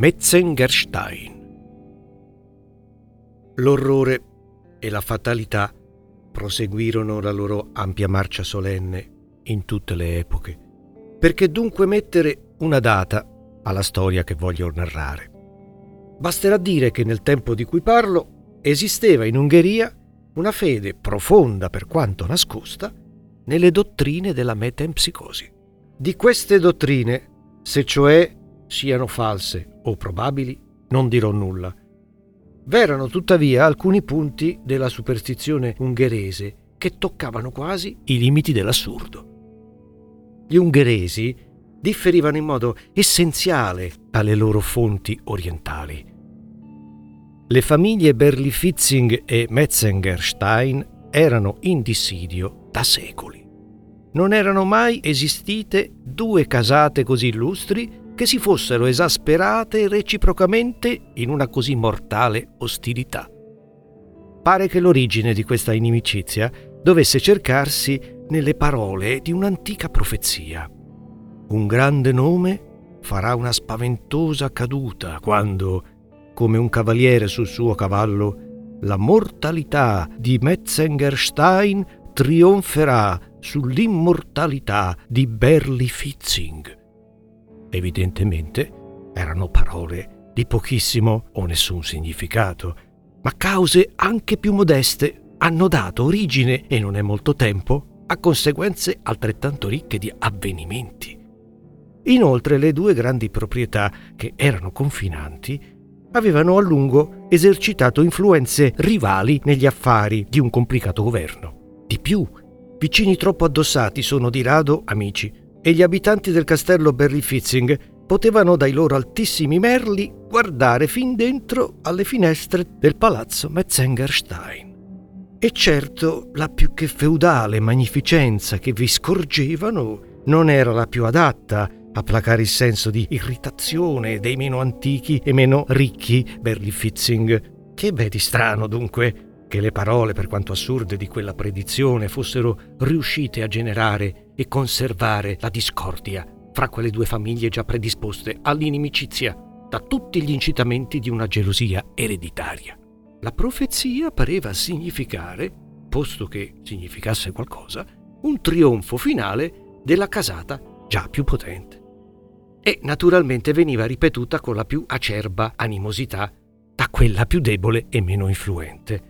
Metzengerstein. L'orrore e la fatalità proseguirono la loro ampia marcia solenne in tutte le epoche. Perché dunque mettere una data alla storia che voglio narrare? Basterà dire che nel tempo di cui parlo esisteva in Ungheria una fede profonda per quanto nascosta nelle dottrine della metempsicosi. Di queste dottrine, se cioè siano false o probabili, non dirò nulla, V'erano tuttavia alcuni punti della superstizione ungherese che toccavano quasi i limiti dell'assurdo. Gli ungheresi differivano in modo essenziale dalle loro fonti orientali. Le famiglie Berlifitzing e Metzengerstein erano in dissidio da secoli. Non erano mai esistite due casate così illustri che si fossero esasperate reciprocamente in una così mortale ostilità. Pare che l'origine di questa inimicizia dovesse cercarsi nelle parole di un'antica profezia. Un grande nome farà una spaventosa caduta quando, come un cavaliere sul suo cavallo, la mortalità di Metzengerstein trionferà sull'immortalità di Berli Fitzing. Evidentemente erano parole di pochissimo o nessun significato, ma cause anche più modeste hanno dato origine, e non è molto tempo, a conseguenze altrettanto ricche di avvenimenti. Inoltre le due grandi proprietà che erano confinanti avevano a lungo esercitato influenze rivali negli affari di un complicato governo. Di più, vicini troppo addossati sono di rado amici e gli abitanti del castello Berry Fitzing potevano dai loro altissimi merli guardare fin dentro alle finestre del palazzo Metzengerstein. E certo la più che feudale magnificenza che vi scorgevano non era la più adatta a placare il senso di irritazione dei meno antichi e meno ricchi Berry Fitzing. Che di strano dunque che le parole, per quanto assurde, di quella predizione fossero riuscite a generare e conservare la discordia fra quelle due famiglie già predisposte all'inimicizia da tutti gli incitamenti di una gelosia ereditaria. La profezia pareva significare, posto che significasse qualcosa, un trionfo finale della casata già più potente. E naturalmente veniva ripetuta con la più acerba animosità da quella più debole e meno influente.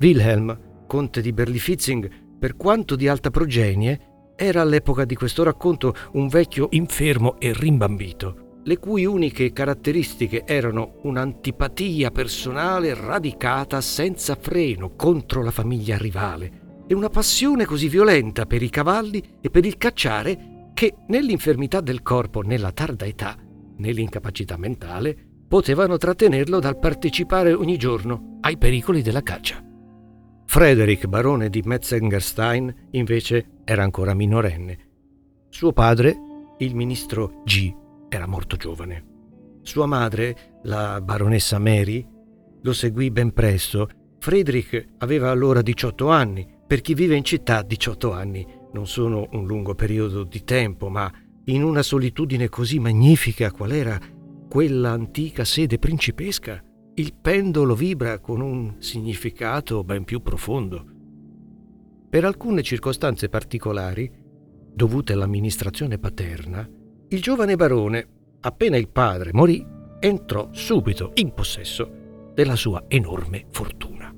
Wilhelm, conte di Berlifitzing, per quanto di alta progenie, era all'epoca di questo racconto un vecchio infermo e rimbambito, le cui uniche caratteristiche erano un'antipatia personale radicata senza freno contro la famiglia rivale e una passione così violenta per i cavalli e per il cacciare che nell'infermità del corpo nella tarda età, nell'incapacità mentale, potevano trattenerlo dal partecipare ogni giorno ai pericoli della caccia. Frederick, barone di Metzengerstein, invece era ancora minorenne. Suo padre, il ministro G, era morto giovane. Sua madre, la baronessa Mary, lo seguì ben presto. Frederick aveva allora 18 anni. Per chi vive in città 18 anni non sono un lungo periodo di tempo, ma in una solitudine così magnifica qual era quella antica sede principesca, il pendolo vibra con un significato ben più profondo. Per alcune circostanze particolari, dovute all'amministrazione paterna, il giovane barone, appena il padre morì, entrò subito in possesso della sua enorme fortuna.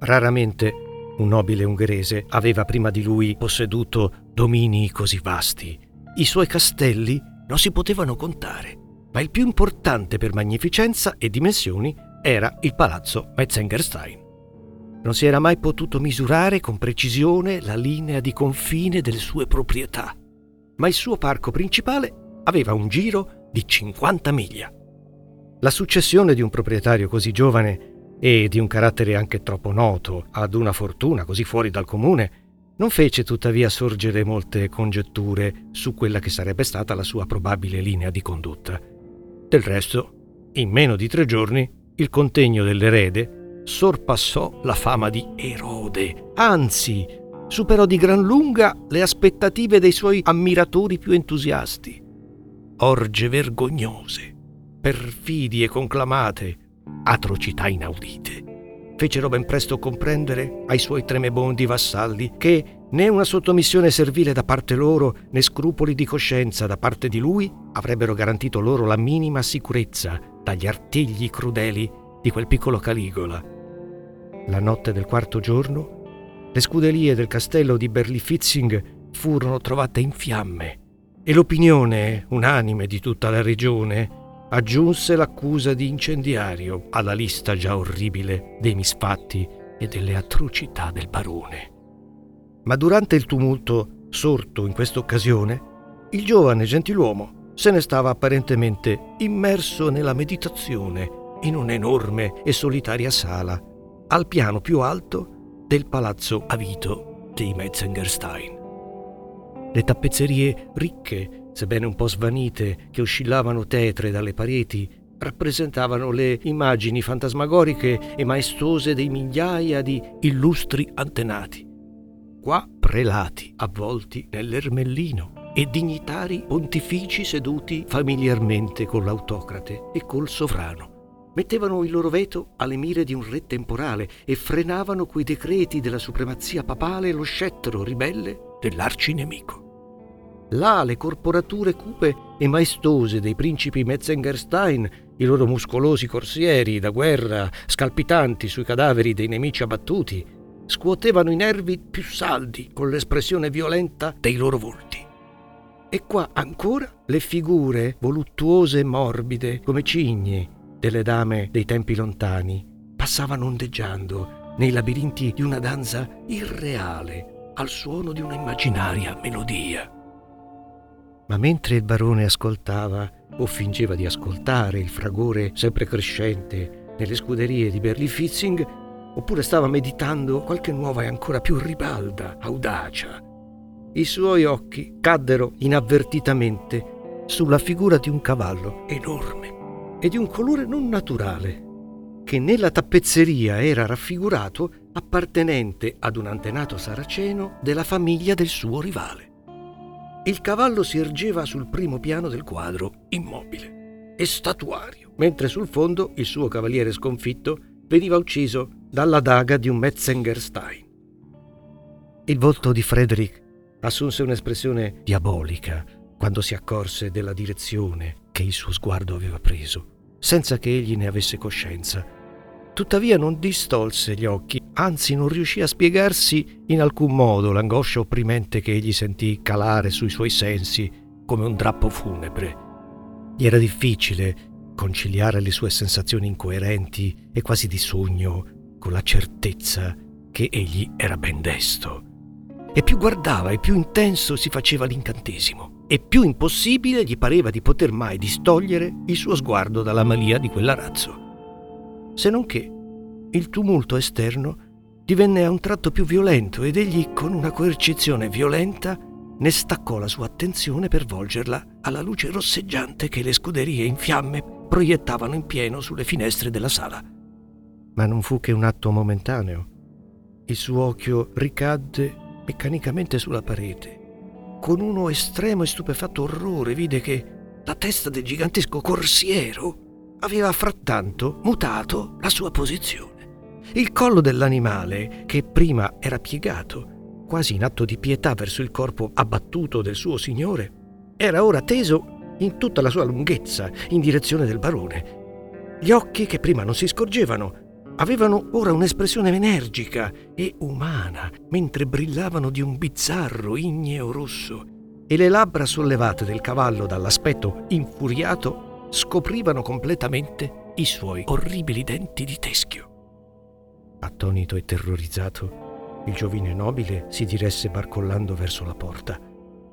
Raramente un nobile ungherese aveva prima di lui posseduto domini così vasti. I suoi castelli non si potevano contare ma il più importante per magnificenza e dimensioni era il palazzo Metzengerstein. Non si era mai potuto misurare con precisione la linea di confine delle sue proprietà, ma il suo parco principale aveva un giro di 50 miglia. La successione di un proprietario così giovane e di un carattere anche troppo noto ad una fortuna così fuori dal comune non fece tuttavia sorgere molte congetture su quella che sarebbe stata la sua probabile linea di condotta. Del resto, in meno di tre giorni, il contegno dell'erede sorpassò la fama di Erode, anzi, superò di gran lunga le aspettative dei suoi ammiratori più entusiasti. Orge vergognose, perfidie conclamate, atrocità inaudite fecero ben presto comprendere ai suoi tremebondi vassalli che né una sottomissione servile da parte loro né scrupoli di coscienza da parte di lui avrebbero garantito loro la minima sicurezza dagli artigli crudeli di quel piccolo Caligola. La notte del quarto giorno, le scuderie del castello di Berlifitzing furono trovate in fiamme e l'opinione unanime di tutta la regione aggiunse l'accusa di incendiario alla lista già orribile dei misfatti e delle atrocità del barone. Ma durante il tumulto sorto in questa occasione, il giovane gentiluomo se ne stava apparentemente immerso nella meditazione in un'enorme e solitaria sala al piano più alto del palazzo avito dei Metzengerstein. Le tappezzerie ricche sebbene un po' svanite, che oscillavano tetre dalle pareti, rappresentavano le immagini fantasmagoriche e maestose dei migliaia di illustri antenati. Qua prelati avvolti nell'ermellino e dignitari pontifici seduti familiarmente con l'autocrate e col sovrano. Mettevano il loro veto alle mire di un re temporale e frenavano coi decreti della supremazia papale lo scettro ribelle dell'arcinemico. Là le corporature cupe e maestose dei principi Metzengerstein, i loro muscolosi corsieri da guerra, scalpitanti sui cadaveri dei nemici abbattuti, scuotevano i nervi più saldi con l'espressione violenta dei loro volti. E qua ancora le figure voluttuose e morbide come cigni delle dame dei tempi lontani passavano ondeggiando nei labirinti di una danza irreale al suono di un'immaginaria melodia. Ma mentre il barone ascoltava o fingeva di ascoltare il fragore sempre crescente nelle scuderie di Berlifitzing, oppure stava meditando qualche nuova e ancora più ribalda audacia, i suoi occhi caddero inavvertitamente sulla figura di un cavallo enorme e di un colore non naturale, che nella tappezzeria era raffigurato appartenente ad un antenato saraceno della famiglia del suo rivale. Il cavallo si ergeva sul primo piano del quadro, immobile e statuario, mentre sul fondo il suo cavaliere sconfitto veniva ucciso dalla daga di un Metzengerstein. Il volto di Frederick assunse un'espressione diabolica quando si accorse della direzione che il suo sguardo aveva preso, senza che egli ne avesse coscienza Tuttavia non distolse gli occhi, anzi non riuscì a spiegarsi in alcun modo l'angoscia opprimente che egli sentì calare sui suoi sensi come un drappo funebre. Gli era difficile conciliare le sue sensazioni incoerenti e quasi di sogno con la certezza che egli era ben desto. E più guardava e più intenso si faceva l'incantesimo, e più impossibile gli pareva di poter mai distogliere il suo sguardo dalla malia di quell'arazzo se non che il tumulto esterno divenne a un tratto più violento ed egli, con una coercizione violenta, ne staccò la sua attenzione per volgerla alla luce rosseggiante che le scuderie in fiamme proiettavano in pieno sulle finestre della sala. Ma non fu che un atto momentaneo. Il suo occhio ricadde meccanicamente sulla parete. Con uno estremo e stupefatto orrore vide che la testa del gigantesco corsiero aveva frattanto mutato la sua posizione. Il collo dell'animale, che prima era piegato, quasi in atto di pietà verso il corpo abbattuto del suo signore, era ora teso in tutta la sua lunghezza in direzione del barone. Gli occhi, che prima non si scorgevano, avevano ora un'espressione energica e umana, mentre brillavano di un bizzarro igneo rosso, e le labbra sollevate del cavallo dall'aspetto infuriato scoprivano completamente i suoi orribili denti di teschio. Attonito e terrorizzato, il giovine nobile si diresse barcollando verso la porta.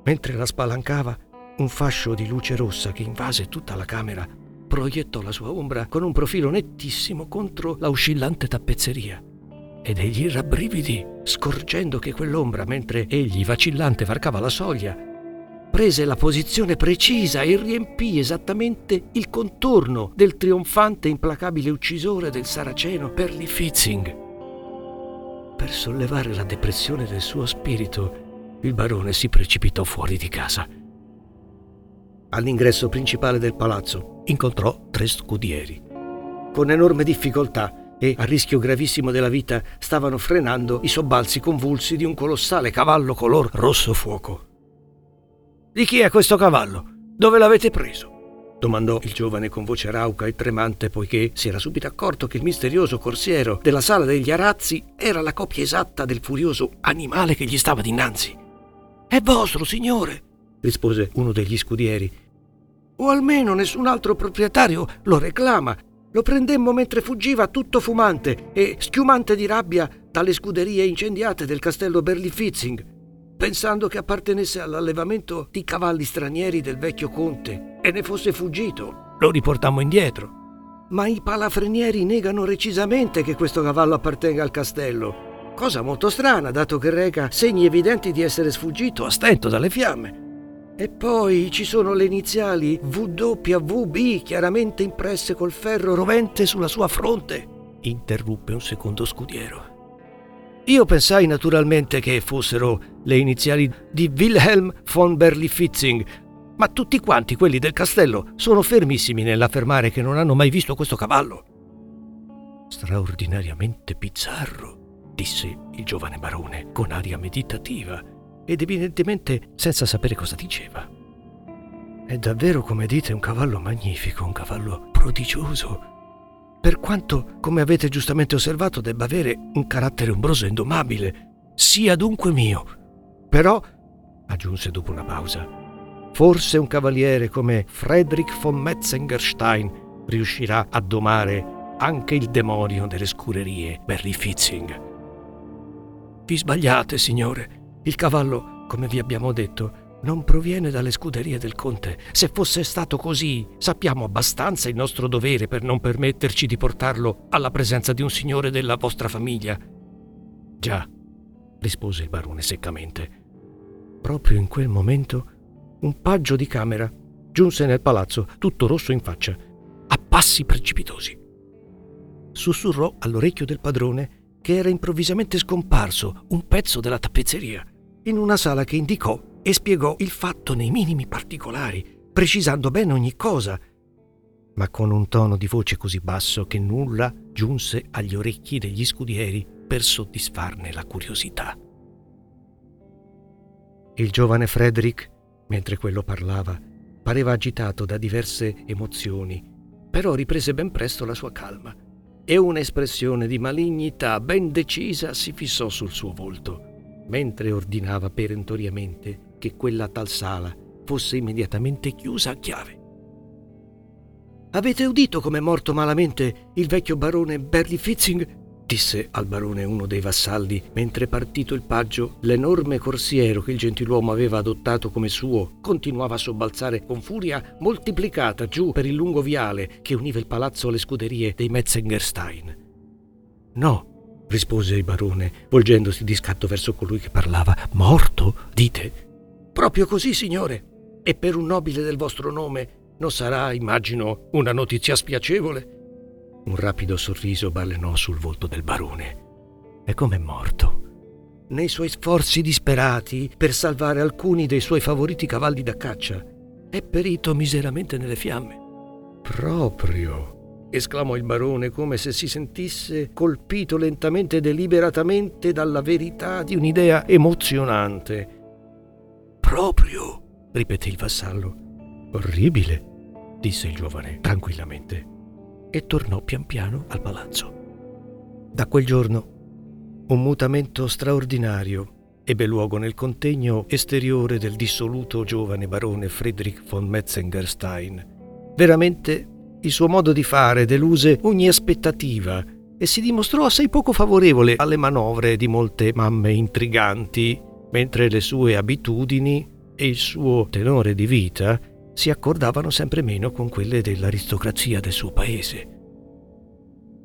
Mentre la spalancava, un fascio di luce rossa che invase tutta la camera proiettò la sua ombra con un profilo nettissimo contro la oscillante tappezzeria. Ed egli rabbrividi, scorgendo che quell'ombra, mentre egli vacillante varcava la soglia, prese la posizione precisa e riempì esattamente il contorno del trionfante e implacabile uccisore del saraceno Perly Fitzing. Per sollevare la depressione del suo spirito, il barone si precipitò fuori di casa. All'ingresso principale del palazzo incontrò tre scudieri. Con enorme difficoltà e a rischio gravissimo della vita stavano frenando i sobbalzi convulsi di un colossale cavallo color rosso fuoco. Di chi è questo cavallo? Dove l'avete preso? domandò il giovane con voce rauca e tremante poiché si era subito accorto che il misterioso corsiero della sala degli arazzi era la copia esatta del furioso animale che gli stava dinanzi. È vostro, signore, rispose uno degli scudieri. O almeno nessun altro proprietario lo reclama. Lo prendemmo mentre fuggiva tutto fumante e schiumante di rabbia dalle scuderie incendiate del castello Berlifitzing, pensando che appartenesse all'allevamento di cavalli stranieri del vecchio conte e ne fosse fuggito. Lo riportammo indietro. Ma i palafrenieri negano recisamente che questo cavallo appartenga al castello. Cosa molto strana, dato che reca segni evidenti di essere sfuggito a stento dalle fiamme. E poi ci sono le iniziali WVB chiaramente impresse col ferro rovente sulla sua fronte, interruppe un secondo scudiero. Io pensai naturalmente che fossero le iniziali di Wilhelm von Berlifitzing, ma tutti quanti quelli del castello sono fermissimi nell'affermare che non hanno mai visto questo cavallo. Straordinariamente bizzarro, disse il giovane barone con aria meditativa ed evidentemente senza sapere cosa diceva. È davvero, come dite, un cavallo magnifico, un cavallo prodigioso. Per quanto, come avete giustamente osservato, debba avere un carattere ombroso e indomabile, sia dunque mio. Però, aggiunse dopo una pausa, forse un cavaliere come Friedrich von Metzengerstein riuscirà a domare anche il demonio delle scurerie Barry Fitzing. Vi sbagliate, signore. Il cavallo, come vi abbiamo detto, non proviene dalle scuderie del conte. Se fosse stato così, sappiamo abbastanza il nostro dovere per non permetterci di portarlo alla presenza di un signore della vostra famiglia. Già, rispose il barone seccamente. Proprio in quel momento un paggio di camera giunse nel palazzo, tutto rosso in faccia, a passi precipitosi. Sussurrò all'orecchio del padrone che era improvvisamente scomparso un pezzo della tappezzeria in una sala che indicò e spiegò il fatto nei minimi particolari, precisando bene ogni cosa, ma con un tono di voce così basso che nulla giunse agli orecchi degli scudieri per soddisfarne la curiosità. Il giovane Frederick, mentre quello parlava, pareva agitato da diverse emozioni, però riprese ben presto la sua calma e un'espressione di malignità ben decisa si fissò sul suo volto mentre ordinava perentoriamente che quella tal sala fosse immediatamente chiusa a chiave. Avete udito com'è morto malamente il vecchio barone Berli Fitzing? disse al barone uno dei vassalli, mentre partito il paggio, l'enorme corsiero che il gentiluomo aveva adottato come suo continuava a sobbalzare con furia moltiplicata giù per il lungo viale che univa il palazzo alle scuderie dei Metzengerstein. No, rispose il barone, volgendosi di scatto verso colui che parlava. Morto, dite? Proprio così, signore. E per un nobile del vostro nome non sarà, immagino, una notizia spiacevole? Un rapido sorriso balenò sul volto del barone. E com'è morto? Nei suoi sforzi disperati per salvare alcuni dei suoi favoriti cavalli da caccia, è perito miseramente nelle fiamme. Proprio, esclamò il barone come se si sentisse colpito lentamente e deliberatamente dalla verità di un'idea emozionante. Proprio, ripeté il vassallo. Orribile, disse il giovane tranquillamente e tornò pian piano al palazzo. Da quel giorno un mutamento straordinario ebbe luogo nel contegno esteriore del dissoluto giovane barone Friedrich von Metzengerstein. Veramente il suo modo di fare deluse ogni aspettativa e si dimostrò assai poco favorevole alle manovre di molte mamme intriganti, mentre le sue abitudini e il suo tenore di vita si accordavano sempre meno con quelle dell'aristocrazia del suo paese.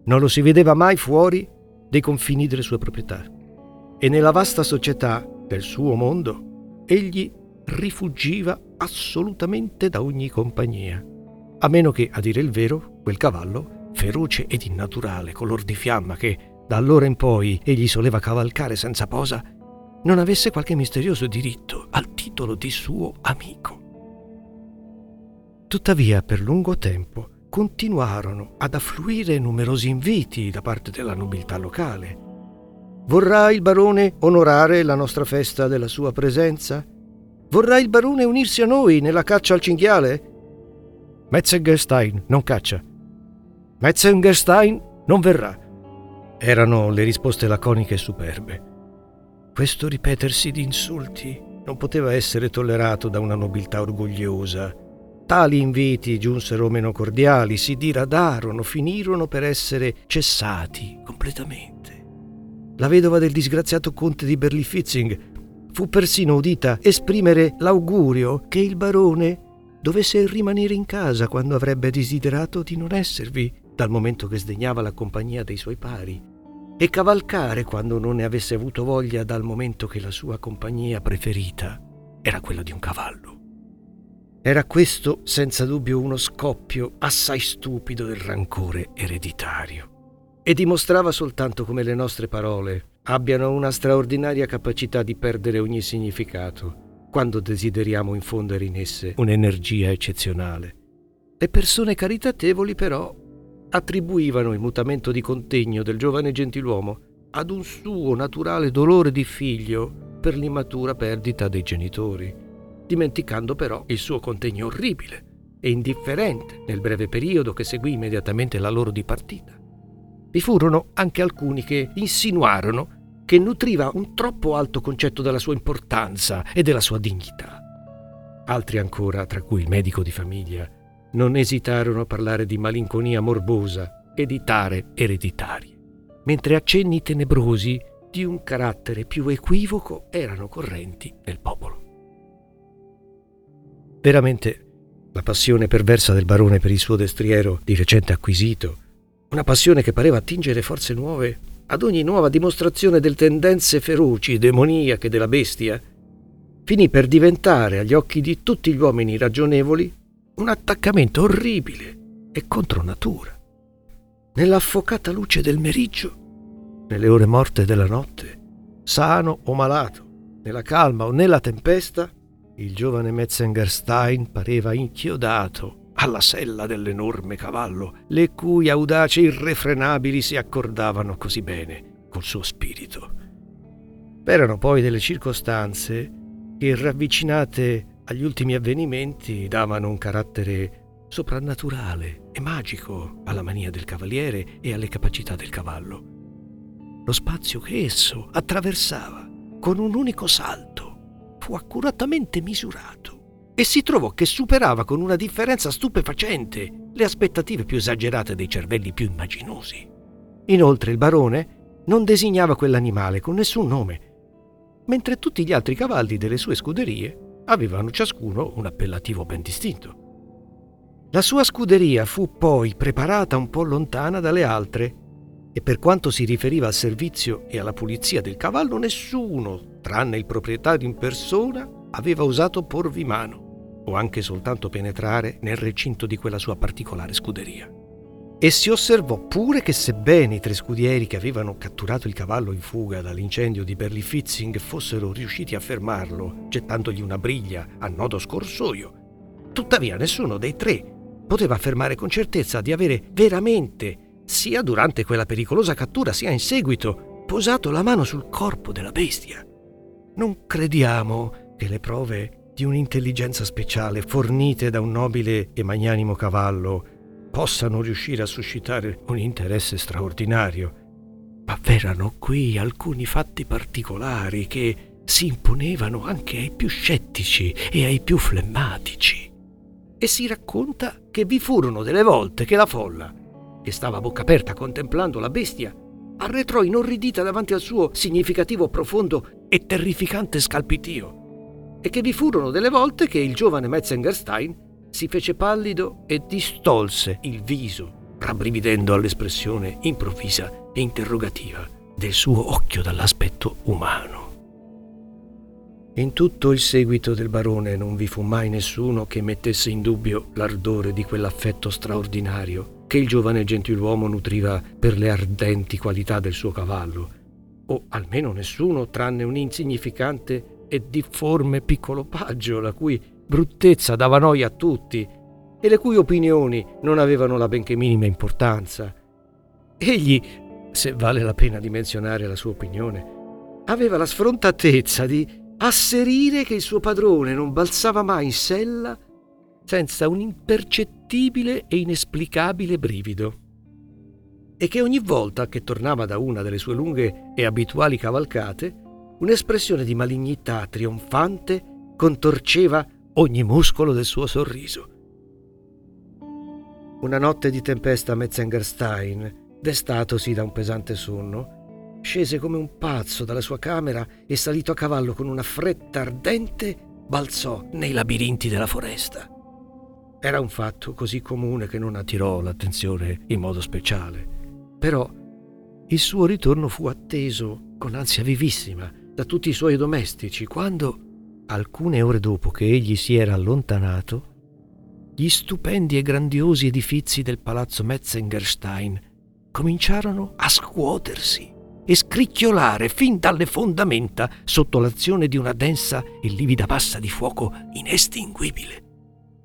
Non lo si vedeva mai fuori dei confini delle sue proprietà e nella vasta società del suo mondo egli rifuggiva assolutamente da ogni compagnia, a meno che, a dire il vero, quel cavallo, feroce ed innaturale, color di fiamma che da allora in poi egli soleva cavalcare senza posa, non avesse qualche misterioso diritto al titolo di suo amico. Tuttavia, per lungo tempo, continuarono ad affluire numerosi inviti da parte della nobiltà locale. Vorrà il barone onorare la nostra festa della sua presenza? Vorrà il barone unirsi a noi nella caccia al cinghiale? Metzengerstein non caccia. Metzengerstein non verrà. Erano le risposte laconiche e superbe. Questo ripetersi di insulti non poteva essere tollerato da una nobiltà orgogliosa Tali inviti giunsero meno cordiali, si diradarono, finirono per essere cessati completamente. La vedova del disgraziato conte di Berlifitzing fu persino udita esprimere l'augurio che il barone dovesse rimanere in casa quando avrebbe desiderato di non esservi, dal momento che sdegnava la compagnia dei suoi pari, e cavalcare quando non ne avesse avuto voglia dal momento che la sua compagnia preferita era quella di un cavallo. Era questo senza dubbio uno scoppio assai stupido del rancore ereditario. E dimostrava soltanto come le nostre parole abbiano una straordinaria capacità di perdere ogni significato quando desideriamo infondere in esse un'energia eccezionale. Le persone caritatevoli però attribuivano il mutamento di contegno del giovane gentiluomo ad un suo naturale dolore di figlio per l'immatura perdita dei genitori dimenticando però il suo contegno orribile e indifferente nel breve periodo che seguì immediatamente la loro dipartita. Vi furono anche alcuni che insinuarono che nutriva un troppo alto concetto della sua importanza e della sua dignità. Altri ancora, tra cui il medico di famiglia, non esitarono a parlare di malinconia morbosa e di tare ereditarie, mentre accenni tenebrosi di un carattere più equivoco erano correnti nel popolo. Veramente la passione perversa del barone per il suo destriero di recente acquisito, una passione che pareva attingere forze nuove ad ogni nuova dimostrazione delle tendenze feroci demoniache della bestia, finì per diventare agli occhi di tutti gli uomini ragionevoli un attaccamento orribile e contro natura. Nell'affocata luce del meriggio, nelle ore morte della notte, sano o malato, nella calma o nella tempesta, il giovane Metzengerstein pareva inchiodato alla sella dell'enorme cavallo, le cui audaci irrefrenabili si accordavano così bene col suo spirito. Erano poi delle circostanze che, ravvicinate agli ultimi avvenimenti, davano un carattere soprannaturale e magico alla mania del cavaliere e alle capacità del cavallo. Lo spazio che esso attraversava con un unico salto fu accuratamente misurato e si trovò che superava con una differenza stupefacente le aspettative più esagerate dei cervelli più immaginosi. Inoltre il barone non designava quell'animale con nessun nome, mentre tutti gli altri cavalli delle sue scuderie avevano ciascuno un appellativo ben distinto. La sua scuderia fu poi preparata un po' lontana dalle altre e per quanto si riferiva al servizio e alla pulizia del cavallo, nessuno, tranne il proprietario in persona, aveva osato porvi mano o anche soltanto penetrare nel recinto di quella sua particolare scuderia. E si osservò pure che sebbene i tre scudieri che avevano catturato il cavallo in fuga dall'incendio di Berlifitzing fossero riusciti a fermarlo gettandogli una briglia a nodo scorsoio, tuttavia nessuno dei tre poteva affermare con certezza di avere veramente sia durante quella pericolosa cattura sia in seguito, posato la mano sul corpo della bestia. Non crediamo che le prove di un'intelligenza speciale fornite da un nobile e magnanimo cavallo possano riuscire a suscitare un interesse straordinario, ma v'erano qui alcuni fatti particolari che si imponevano anche ai più scettici e ai più flemmatici. E si racconta che vi furono delle volte che la folla che stava a bocca aperta contemplando la bestia, arretrò inorridita davanti al suo significativo, profondo e terrificante scalpitio, e che vi furono delle volte che il giovane Metzengerstein si fece pallido e distolse il viso, rabbrividendo all'espressione improvvisa e interrogativa del suo occhio dall'aspetto umano. In tutto il seguito del barone non vi fu mai nessuno che mettesse in dubbio l'ardore di quell'affetto straordinario che il giovane gentiluomo nutriva per le ardenti qualità del suo cavallo, o almeno nessuno tranne un insignificante e difforme piccolo paggio, la cui bruttezza dava noia a tutti e le cui opinioni non avevano la benché minima importanza. Egli, se vale la pena di menzionare la sua opinione, aveva la sfrontatezza di asserire che il suo padrone non balzava mai in sella senza un impercettibile e inesplicabile brivido e che ogni volta che tornava da una delle sue lunghe e abituali cavalcate, un'espressione di malignità trionfante contorceva ogni muscolo del suo sorriso. Una notte di tempesta a Metzengerstein, destatosi da un pesante sonno, scese come un pazzo dalla sua camera e salito a cavallo con una fretta ardente balzò nei labirinti della foresta. Era un fatto così comune che non attirò l'attenzione in modo speciale. Però il suo ritorno fu atteso con ansia vivissima da tutti i suoi domestici quando, alcune ore dopo che egli si era allontanato, gli stupendi e grandiosi edifizi del palazzo Metzengerstein cominciarono a scuotersi e scricchiolare fin dalle fondamenta sotto l'azione di una densa e livida massa di fuoco inestinguibile.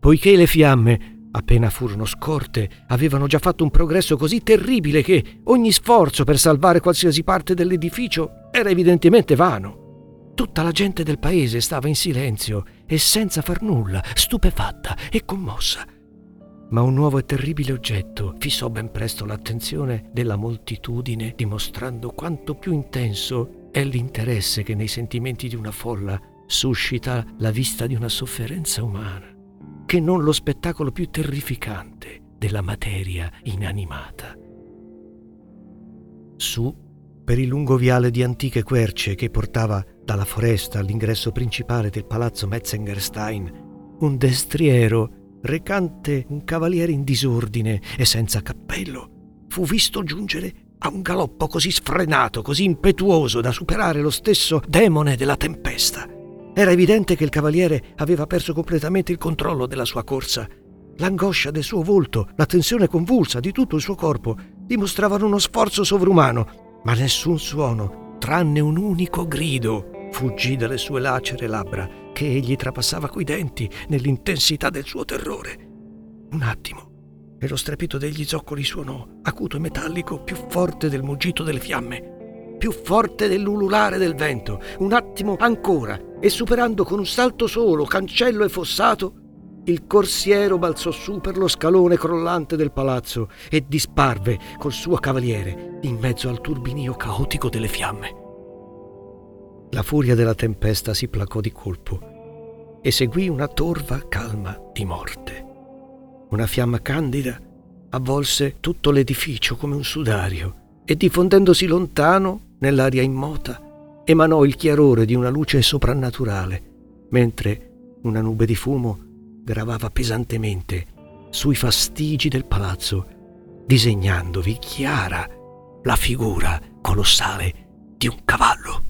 Poiché le fiamme, appena furono scorte, avevano già fatto un progresso così terribile che ogni sforzo per salvare qualsiasi parte dell'edificio era evidentemente vano. Tutta la gente del paese stava in silenzio e senza far nulla, stupefatta e commossa ma un nuovo e terribile oggetto fissò ben presto l'attenzione della moltitudine, dimostrando quanto più intenso è l'interesse che nei sentimenti di una folla suscita la vista di una sofferenza umana, che non lo spettacolo più terrificante della materia inanimata. Su, per il lungo viale di antiche querce che portava dalla foresta all'ingresso principale del palazzo Metzengerstein, un destriero recante un cavaliere in disordine e senza cappello, fu visto giungere a un galoppo così sfrenato, così impetuoso da superare lo stesso demone della tempesta. Era evidente che il cavaliere aveva perso completamente il controllo della sua corsa. L'angoscia del suo volto, la tensione convulsa di tutto il suo corpo dimostravano uno sforzo sovrumano, ma nessun suono, tranne un unico grido, fuggì dalle sue lacere labbra che egli trapassava coi denti nell'intensità del suo terrore. Un attimo e lo strepito degli zoccoli suonò, acuto e metallico, più forte del muggito delle fiamme, più forte dell'ululare del vento. Un attimo ancora e superando con un salto solo cancello e fossato, il corsiero balzò su per lo scalone crollante del palazzo e disparve col suo cavaliere in mezzo al turbinio caotico delle fiamme. La furia della tempesta si placò di colpo e seguì una torva calma di morte. Una fiamma candida avvolse tutto l'edificio come un sudario e diffondendosi lontano nell'aria immota emanò il chiarore di una luce soprannaturale, mentre una nube di fumo gravava pesantemente sui fastigi del palazzo, disegnandovi chiara la figura colossale di un cavallo.